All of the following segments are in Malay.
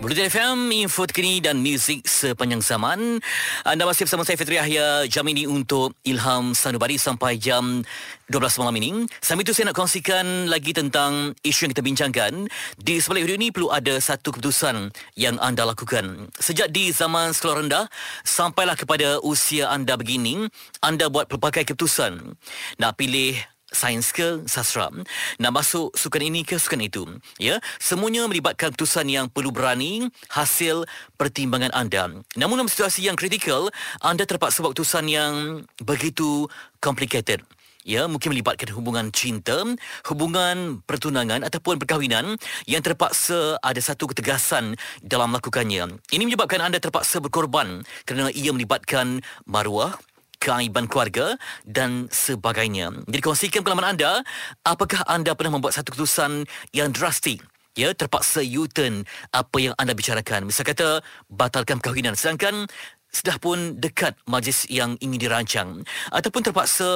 Bulletin FM, info terkini dan muzik sepanjang zaman. Anda masih bersama saya Fitri Yahya jam ini untuk Ilham Sanubari sampai jam 12 malam ini. Sambil itu saya nak kongsikan lagi tentang isu yang kita bincangkan. Di sebalik video ini perlu ada satu keputusan yang anda lakukan. Sejak di zaman sekolah rendah sampailah kepada usia anda begini, anda buat pelbagai keputusan. Nak pilih sains ke sastra? Nak masuk sukan ini ke sukan itu? Ya semuanya melibatkan keputusan yang perlu berani hasil pertimbangan anda. Namun dalam situasi yang kritikal anda terpaksa buat keputusan yang begitu complicated. Ya, mungkin melibatkan hubungan cinta, hubungan pertunangan ataupun perkahwinan yang terpaksa ada satu ketegasan dalam melakukannya. Ini menyebabkan anda terpaksa berkorban kerana ia melibatkan maruah, keaiban keluarga dan sebagainya. Jadi kongsikan pengalaman anda, apakah anda pernah membuat satu keputusan yang drastik Ya, terpaksa U-turn apa yang anda bicarakan. Misal kata, batalkan perkahwinan. Sedangkan sudah pun dekat majlis yang ingin dirancang. Ataupun terpaksa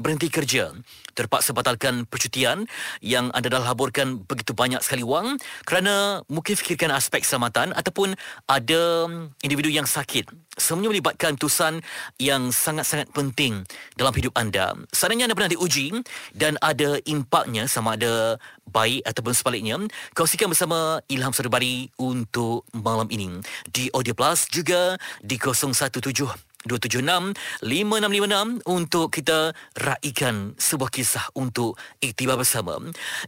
berhenti kerja. Terpaksa batalkan percutian yang anda dah laburkan begitu banyak sekali wang kerana mungkin fikirkan aspek keselamatan ataupun ada individu yang sakit semuanya melibatkan tusan yang sangat-sangat penting dalam hidup anda. Seandainya anda pernah diuji dan ada impaknya sama ada baik ataupun sebaliknya, kongsikan bersama Ilham Serdabari untuk malam ini. Di Audio Plus juga di 017 276-5656 untuk kita raikan sebuah kisah untuk iktibar bersama.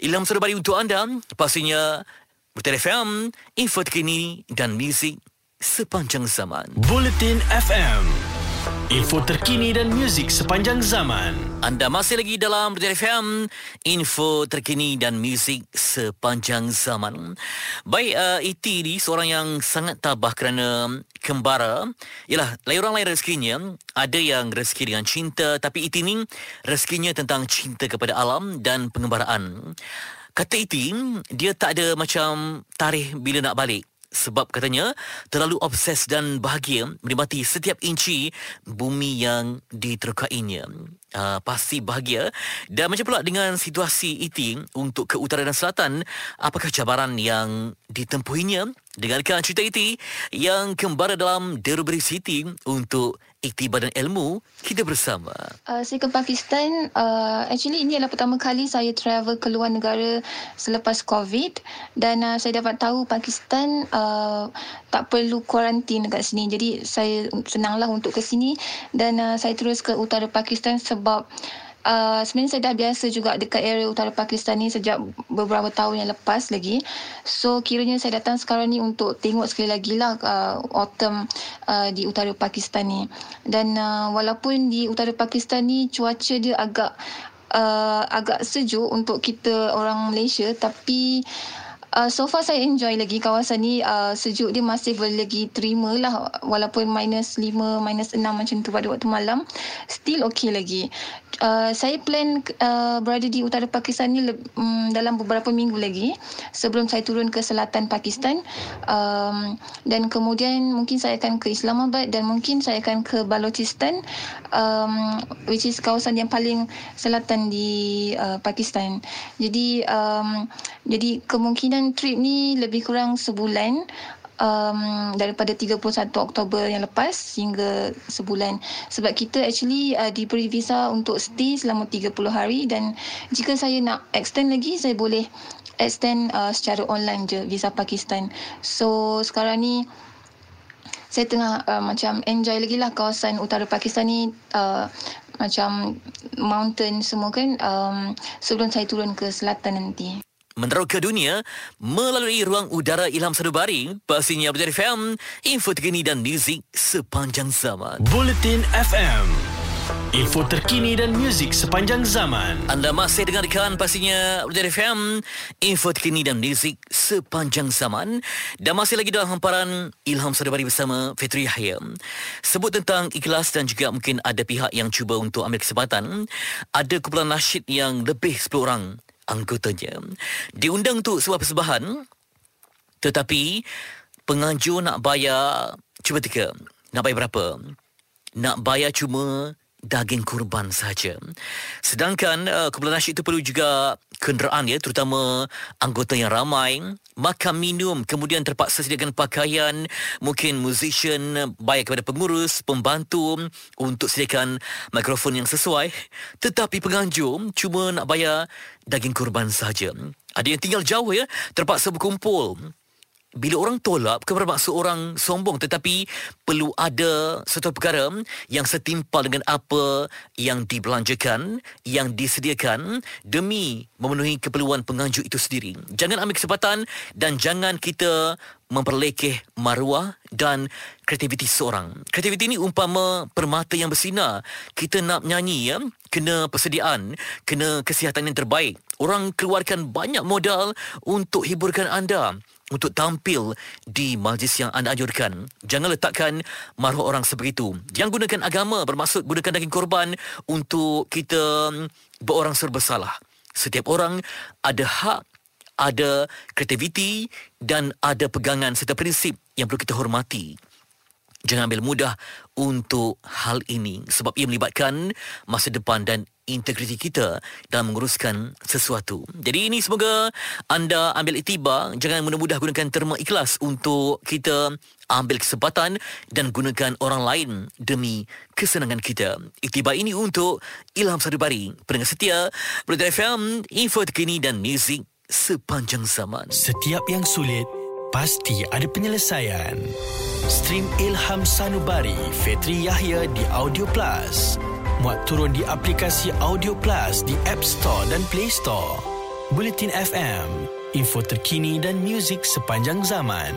Ilham Serdabari untuk anda, pastinya Bertelefon, info terkini dan muzik sepanjang zaman. Bulletin FM. Info terkini dan muzik sepanjang zaman. Anda masih lagi dalam Bulletin FM. Info terkini dan muzik sepanjang zaman. Baik, uh, E.T. ni seorang yang sangat tabah kerana kembara. Yalah, lain orang lain rezekinya. Ada yang rezeki dengan cinta. Tapi E.T. ni rezekinya tentang cinta kepada alam dan pengembaraan. Kata E.T. dia tak ada macam tarikh bila nak balik sebab katanya terlalu obses dan bahagia menikmati setiap inci bumi yang diterkainya. Uh, pasti bahagia dan macam pula dengan situasi itu untuk ke utara dan selatan apakah cabaran yang ditempuhinya dengarkan cerita itu yang kembara dalam Derby City untuk iktibar dan ilmu kita bersama. Uh, saya ke Pakistan. Uh, actually ini adalah pertama kali saya travel ke luar negara selepas COVID dan uh, saya dapat tahu Pakistan uh, tak perlu kuarantin dekat sini. Jadi saya senanglah untuk ke sini dan uh, saya terus ke utara Pakistan sebab Uh, sebenarnya saya dah biasa juga dekat area utara Pakistan ni sejak beberapa tahun yang lepas lagi. So kiranya saya datang sekarang ni untuk tengok sekali lagi lah uh, autumn uh, di utara Pakistan ni. Dan uh, walaupun di utara Pakistan ni cuaca dia agak uh, agak sejuk untuk kita orang Malaysia tapi so far saya enjoy lagi. Kawasan ni uh, sejuk dia masih boleh lagi terima lah. Walaupun minus 5 minus 6 macam tu pada waktu malam still okay lagi. Uh, saya plan uh, berada di utara Pakistan ni um, dalam beberapa minggu lagi sebelum saya turun ke selatan Pakistan. Um, dan kemudian mungkin saya akan ke Islamabad dan mungkin saya akan ke Balochistan um, which is kawasan yang paling selatan di uh, Pakistan. Jadi um, jadi kemungkinan dan trip ni lebih kurang sebulan um, daripada 31 Oktober yang lepas hingga sebulan. Sebab kita actually uh, diberi visa untuk stay selama 30 hari dan jika saya nak extend lagi saya boleh extend uh, secara online je visa Pakistan. So sekarang ni saya tengah uh, macam enjoy lagi lah kawasan utara Pakistan ni uh, macam mountain semua kan. Um, sebelum saya turun ke selatan nanti meneroka dunia melalui ruang udara Ilham Sadubari pastinya Abdul FM info terkini dan muzik sepanjang zaman. Bulletin FM Info terkini dan muzik sepanjang zaman. Anda masih dengarkan pastinya Abdul FM Info terkini dan muzik sepanjang zaman. Dan masih lagi dalam hamparan Ilham Sadabari bersama Fitri Yahya. Sebut tentang ikhlas dan juga mungkin ada pihak yang cuba untuk ambil kesempatan. Ada kumpulan nasyid yang lebih 10 orang anggotanya. Diundang untuk sebuah persembahan tetapi penganjur nak bayar cuba teka nak bayar berapa? Nak bayar cuma daging kurban saja. Sedangkan uh, kumpulan nasyid itu perlu juga kenderaan ya terutama anggota yang ramai. Makan minum kemudian terpaksa sediakan pakaian. Mungkin musician bayar kepada pengurus pembantu untuk sediakan mikrofon yang sesuai. Tetapi penganjur cuma nak bayar daging kurban saja ada yang tinggal jauh ya terpaksa berkumpul bila orang tolak bukan bermaksud orang sombong tetapi perlu ada satu perkara yang setimpal dengan apa yang dibelanjakan yang disediakan demi memenuhi keperluan penganjur itu sendiri jangan ambil kesempatan dan jangan kita memperlekeh maruah dan kreativiti seorang. Kreativiti ini umpama permata yang bersinar. Kita nak nyanyi ya, kena persediaan, kena kesihatan yang terbaik. Orang keluarkan banyak modal untuk hiburkan anda untuk tampil di majlis yang anda anjurkan. Jangan letakkan maruah orang sebegitu. Yang gunakan agama bermaksud gunakan daging korban untuk kita berorang serba salah. Setiap orang ada hak, ada kreativiti dan ada pegangan serta prinsip yang perlu kita hormati. Jangan ambil mudah untuk hal ini sebab ia melibatkan masa depan dan integriti kita dalam menguruskan sesuatu. Jadi ini semoga anda ambil itibar, jangan mudah-mudah gunakan terma ikhlas untuk kita ambil kesempatan dan gunakan orang lain demi kesenangan kita. Iktibar ini untuk Ilham Sadubari, pendengar setia, Berita FM, info terkini dan muzik sepanjang zaman. Setiap yang sulit pasti ada penyelesaian. Stream Ilham Sanubari Fetri Yahya di Audio Plus. Muat turun di aplikasi Audio Plus di App Store dan Play Store. Bulletin FM, info terkini dan muzik sepanjang zaman.